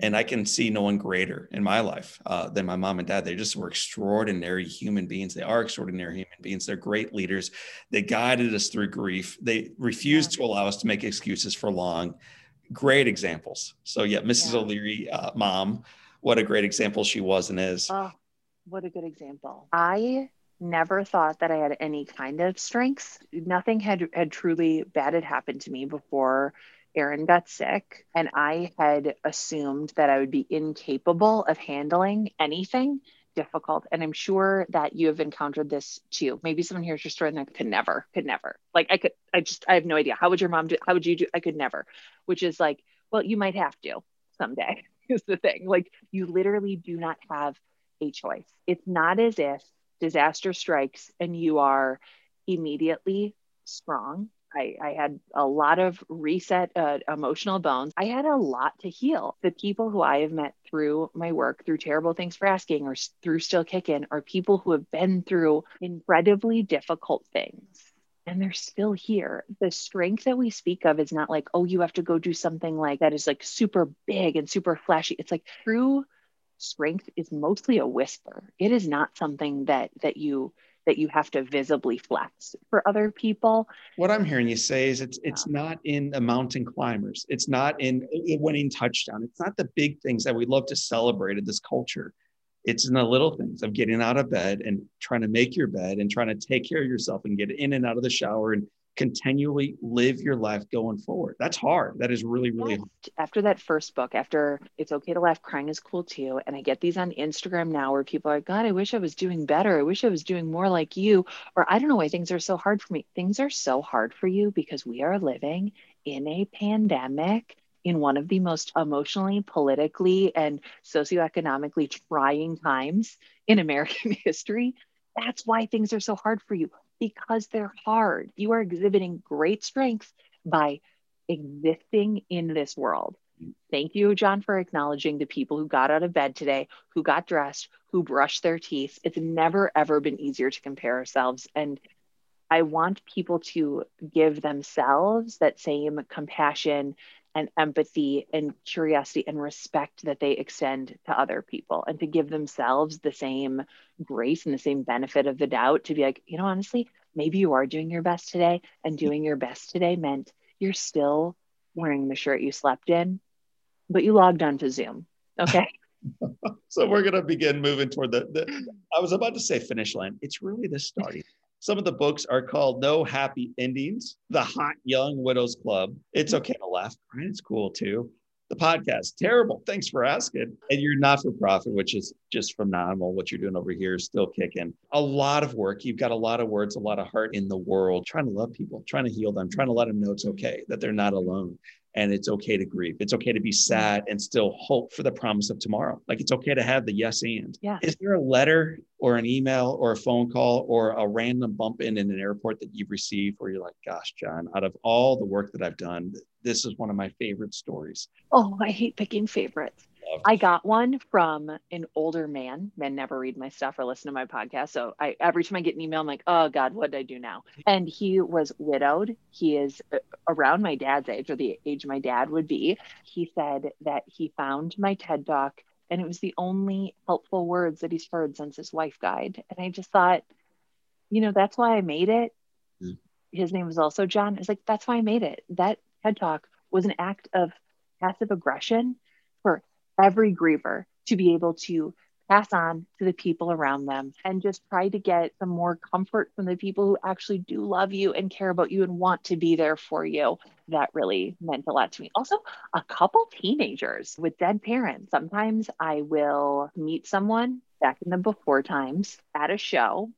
and I can see no one greater in my life uh, than my mom and dad. They just were extraordinary human beings. They are extraordinary human beings. They're great leaders. They guided us through grief. They refused yeah. to allow us to make excuses for long. Great examples. So, yeah, Mrs. Yeah. O'Leary, uh, mom, what a great example she was and is. Oh, what a good example. I never thought that I had any kind of strengths. Nothing had had truly bad had happened to me before Aaron got sick, and I had assumed that I would be incapable of handling anything difficult. And I'm sure that you have encountered this too. Maybe someone hears your story and could never, could never. Like I could, I just, I have no idea. How would your mom do? How would you do? I could never. Which is like, well, you might have to someday. [LAUGHS] Is the thing. Like you literally do not have a choice. It's not as if disaster strikes and you are immediately strong I, I had a lot of reset uh, emotional bones. I had a lot to heal. The people who I have met through my work, through Terrible, Thanks for Asking, or through Still Kicking, are people who have been through incredibly difficult things. and they're still here. The strength that we speak of is not like, oh, you have to go do something like that is like super big and super flashy. It's like true strength is mostly a whisper. It is not something that that you that you have to visibly flex for other people. What I'm hearing you say is it's it's not in the mountain climbers. It's not in winning touchdown. It's not the big things that we love to celebrate in this culture. It's in the little things of getting out of bed and trying to make your bed and trying to take care of yourself and get in and out of the shower and continually live your life going forward. That's hard. That is really, really hard. After that first book, after It's Okay to Laugh, Crying is Cool Too. And I get these on Instagram now where people are like, God, I wish I was doing better. I wish I was doing more like you. Or I don't know why things are so hard for me. Things are so hard for you because we are living in a pandemic in one of the most emotionally, politically, and socioeconomically trying times in American [LAUGHS] history. That's why things are so hard for you because they're hard. You are exhibiting great strength by existing in this world. Thank you, John, for acknowledging the people who got out of bed today, who got dressed, who brushed their teeth. It's never, ever been easier to compare ourselves. And I want people to give themselves that same compassion and empathy and curiosity and respect that they extend to other people and to give themselves the same grace and the same benefit of the doubt to be like, you know, honestly, maybe you are doing your best today and doing your best today meant you're still wearing the shirt you slept in, but you logged on to Zoom. Okay. [LAUGHS] so we're going to begin moving toward the, the, I was about to say finish line. It's really the starting some of the books are called No Happy Endings, The Hot Young Widows Club. It's okay to laugh. It's cool too. The podcast, terrible. Thanks for asking. And you're not for profit, which is just phenomenal. What you're doing over here is still kicking. A lot of work. You've got a lot of words, a lot of heart in the world, trying to love people, trying to heal them, trying to let them know it's okay, that they're not alone and it's okay to grieve. It's okay to be sad and still hope for the promise of tomorrow. Like it's okay to have the yes and. Yeah. Is there a letter or an email or a phone call or a random bump in in an airport that you've received where you're like, gosh, John, out of all the work that I've done, this is one of my favorite stories? Oh, I hate picking favorites. I got one from an older man. Men never read my stuff or listen to my podcast. So I every time I get an email, I'm like, oh God, what did I do now? And he was widowed. He is uh, around my dad's age or the age my dad would be. He said that he found my TED talk and it was the only helpful words that he's heard since his wife died. And I just thought, you know, that's why I made it. Mm. His name was also John. It's like, that's why I made it. That TED talk was an act of passive aggression every griever to be able to pass on to the people around them and just try to get some more comfort from the people who actually do love you and care about you and want to be there for you. That really meant a lot to me. Also, a couple teenagers with dead parents. Sometimes I will meet someone back in the before times at a show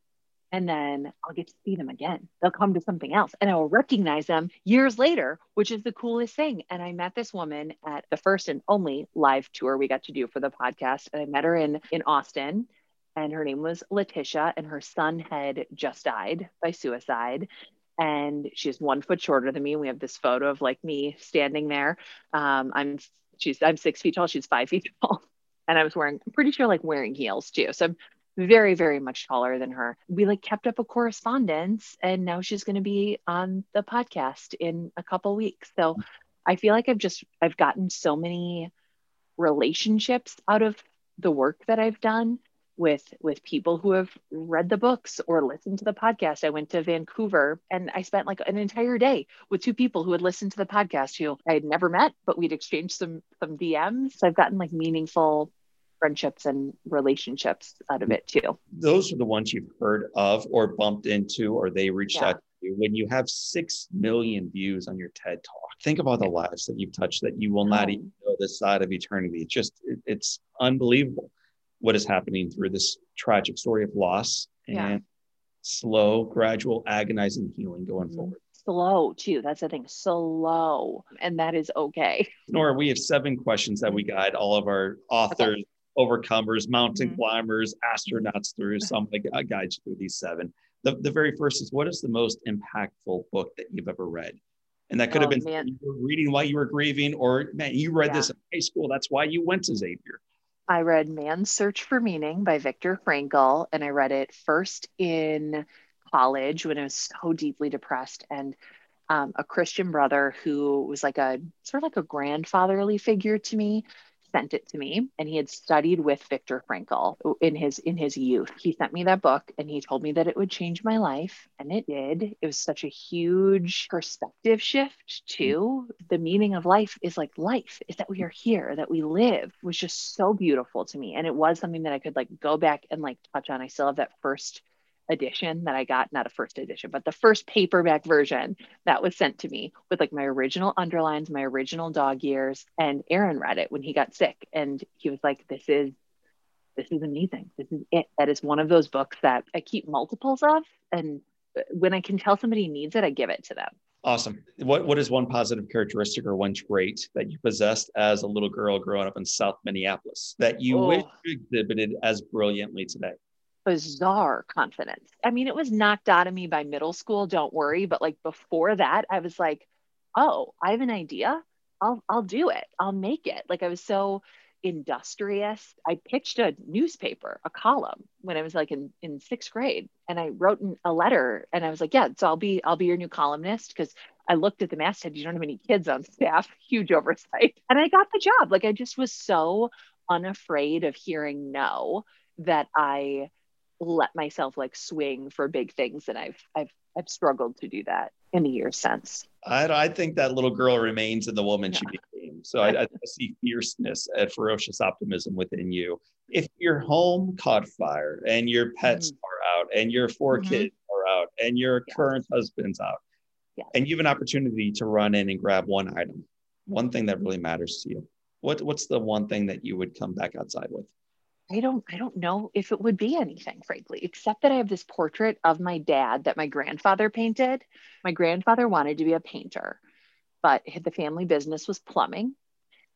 and then I'll get to see them again. They'll come to something else and I will recognize them years later, which is the coolest thing. And I met this woman at the first and only live tour we got to do for the podcast. And I met her in in Austin and her name was Letitia and her son had just died by suicide. And she's one foot shorter than me. We have this photo of like me standing there. Um, I'm she's I'm six feet tall. She's five feet [LAUGHS] tall and I was wearing, I'm pretty sure like wearing heels too. So I'm very very much taller than her. We like kept up a correspondence and now she's going to be on the podcast in a couple weeks. So i feel like i've just i've gotten so many relationships out of the work that i've done with with people who have read the books or listened to the podcast. I went to vancouver and i spent like an entire day with two people who had listened to the podcast who i had never met but we'd exchanged some some dms so i've gotten like meaningful friendships and relationships out of it too. Those are the ones you've heard of or bumped into, or they reached yeah. out to you. When you have 6 million views on your TED talk, think of all the lives that you've touched that you will not even know this side of eternity. It's just, it, it's unbelievable what is happening through this tragic story of loss and yeah. slow, gradual, agonizing healing going mm-hmm. forward slow too. That's the thing, slow. And that is okay. Nora, we have seven questions that we guide all of our authors, okay overcomers, mountain mm-hmm. climbers, astronauts through. So I'm going to guide you through these seven. The, the very first is what is the most impactful book that you've ever read? And that could oh, have been reading while you were grieving, or man, you read yeah. this in high school. That's why you went to Xavier. I read Man's Search for Meaning by Viktor Frankl, and I read it first in college when I was so deeply depressed and um, a Christian brother who was like a sort of like a grandfatherly figure to me sent it to me and he had studied with Viktor Frankl in his in his youth. He sent me that book and he told me that it would change my life and it did. It was such a huge perspective shift too. The meaning of life is like life is that we are here, that we live was just so beautiful to me and it was something that I could like go back and like touch on. I still have that first edition that I got, not a first edition, but the first paperback version that was sent to me with like my original underlines, my original dog years. And Aaron read it when he got sick. And he was like, This is this is amazing. This is it. That is one of those books that I keep multiples of. And uh, when I can tell somebody needs it, I give it to them. Awesome. What what is one positive characteristic or one trait that you possessed as a little girl growing up in South Minneapolis that you oh. wish you exhibited as brilliantly today? Bizarre confidence. I mean, it was knocked out of me by middle school, don't worry, but like before that, I was like, "Oh, I have an idea. I'll I'll do it. I'll make it." Like I was so industrious. I pitched a newspaper, a column when I was like in in 6th grade, and I wrote a letter and I was like, "Yeah, so I'll be I'll be your new columnist because I looked at the masthead, you don't have any kids on staff, [LAUGHS] huge oversight. And I got the job. Like I just was so unafraid of hearing no that I let myself like swing for big things and I've I've I've struggled to do that in the years since. I, I think that little girl remains in the woman yeah. she became. So I, I, see fierceness and ferocious optimism within you. If your home caught fire and your pets mm-hmm. are out and your 4 mm-hmm. kids are out and your yeah. current husband's out yeah. and you have an opportunity to run in and grab one item, one thing that really matters to you, what, what's the one thing that you would come back outside with? I don't I don't know if it would be anything frankly except that I have this portrait of my dad that my grandfather painted. My grandfather wanted to be a painter, but the family business was plumbing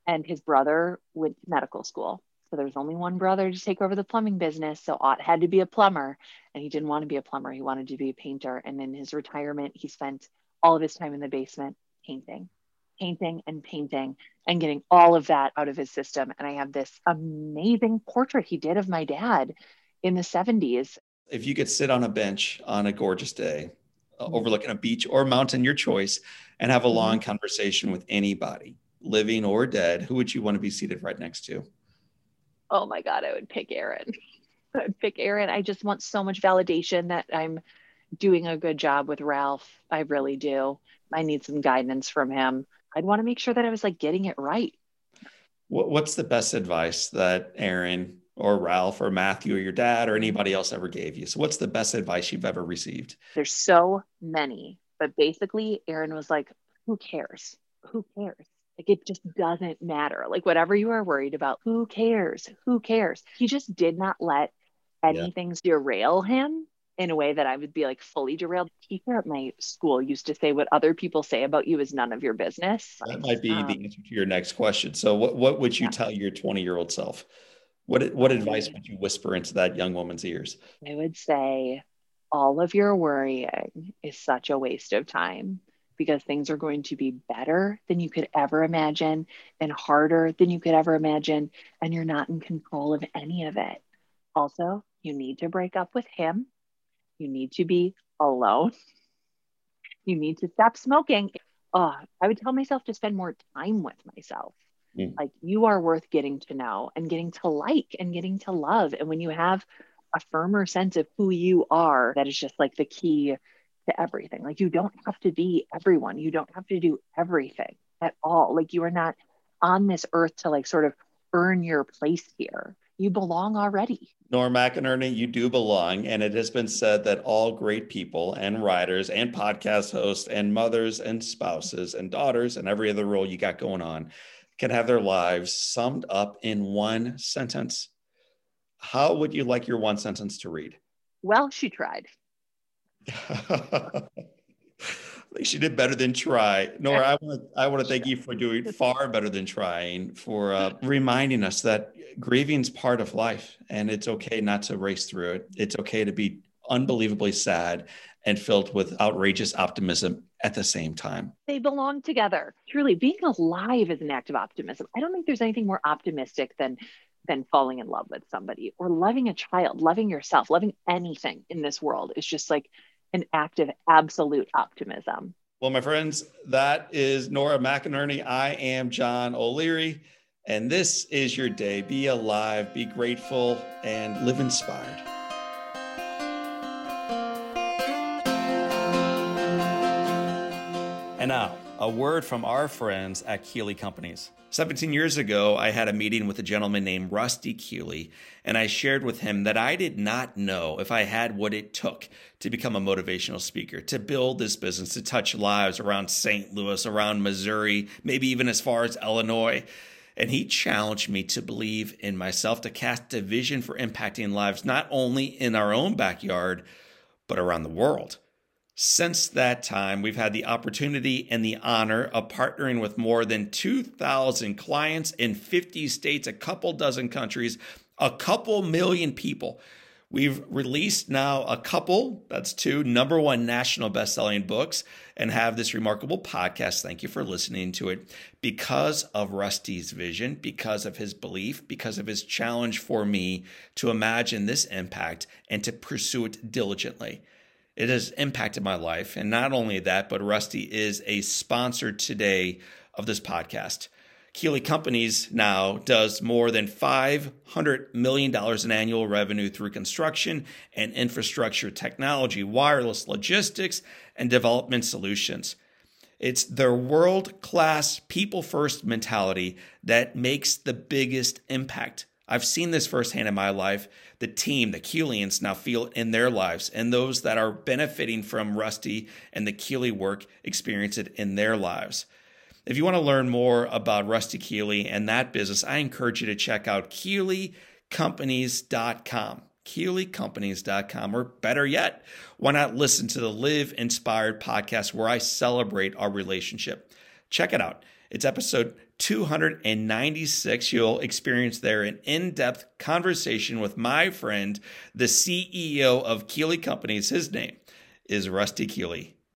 and his brother went to medical school. So there was only one brother to take over the plumbing business, so Ott had to be a plumber and he didn't want to be a plumber, he wanted to be a painter and in his retirement he spent all of his time in the basement painting painting and painting and getting all of that out of his system. And I have this amazing portrait he did of my dad in the 70s. If you could sit on a bench on a gorgeous day, mm-hmm. overlooking a beach or mountain, your choice, and have a mm-hmm. long conversation with anybody, living or dead, who would you want to be seated right next to? Oh my God, I would pick Aaron. [LAUGHS] I would pick Aaron. I just want so much validation that I'm doing a good job with Ralph. I really do. I need some guidance from him. I'd want to make sure that I was like getting it right. What's the best advice that Aaron or Ralph or Matthew or your dad or anybody else ever gave you? So, what's the best advice you've ever received? There's so many, but basically, Aaron was like, Who cares? Who cares? Like, it just doesn't matter. Like, whatever you are worried about, who cares? Who cares? He just did not let anything yeah. derail him in a way that I would be like fully derailed. Teacher at my school used to say, "What other people say about you is none of your business." That might be um, the answer to your next question. So, what what would you yeah. tell your twenty year old self? What what advice would you whisper into that young woman's ears? I would say, all of your worrying is such a waste of time because things are going to be better than you could ever imagine and harder than you could ever imagine, and you're not in control of any of it. Also, you need to break up with him you need to be alone. You need to stop smoking. Oh, I would tell myself to spend more time with myself. Mm. Like you are worth getting to know and getting to like and getting to love. And when you have a firmer sense of who you are, that is just like the key to everything. Like you don't have to be everyone. You don't have to do everything at all. Like you are not on this earth to like sort of earn your place here you belong already. Nora McInerny, you do belong. And it has been said that all great people and writers and podcast hosts and mothers and spouses and daughters and every other role you got going on can have their lives summed up in one sentence. How would you like your one sentence to read? Well, she tried. [LAUGHS] think she did better than try. Nora, I want to I want to thank you for doing far better than trying, for uh, reminding us that grieving is part of life, and it's okay not to race through it. It's okay to be unbelievably sad and filled with outrageous optimism at the same time. They belong together. Truly, being alive is an act of optimism. I don't think there's anything more optimistic than than falling in love with somebody or loving a child, loving yourself, loving anything in this world is just like an act of absolute optimism. Well, my friends, that is Nora McInerny. I am John O'Leary, and this is your day. Be alive, be grateful, and live inspired. And now, a word from our friends at Keeley Companies. 17 years ago, I had a meeting with a gentleman named Rusty Keeley, and I shared with him that I did not know if I had what it took to become a motivational speaker, to build this business, to touch lives around St. Louis, around Missouri, maybe even as far as Illinois. And he challenged me to believe in myself, to cast a vision for impacting lives not only in our own backyard, but around the world. Since that time, we've had the opportunity and the honor of partnering with more than 2,000 clients in 50 states, a couple dozen countries, a couple million people. We've released now a couple, that's two, number one national best-selling books and have this remarkable podcast. Thank you for listening to it. Because of Rusty's vision, because of his belief, because of his challenge for me to imagine this impact and to pursue it diligently. It has impacted my life. And not only that, but Rusty is a sponsor today of this podcast. Keeley Companies now does more than $500 million in annual revenue through construction and infrastructure technology, wireless logistics, and development solutions. It's their world class, people first mentality that makes the biggest impact. I've seen this firsthand in my life. The team, the Keelians, now feel in their lives, and those that are benefiting from Rusty and the Keeley work experience it in their lives. If you want to learn more about Rusty Keeley and that business, I encourage you to check out KeeleyCompanies.com. KeeleyCompanies.com, or better yet, why not listen to the Live Inspired podcast where I celebrate our relationship? Check it out. It's episode 296. You'll experience there an in depth conversation with my friend, the CEO of Keeley Companies. His name is Rusty Keeley.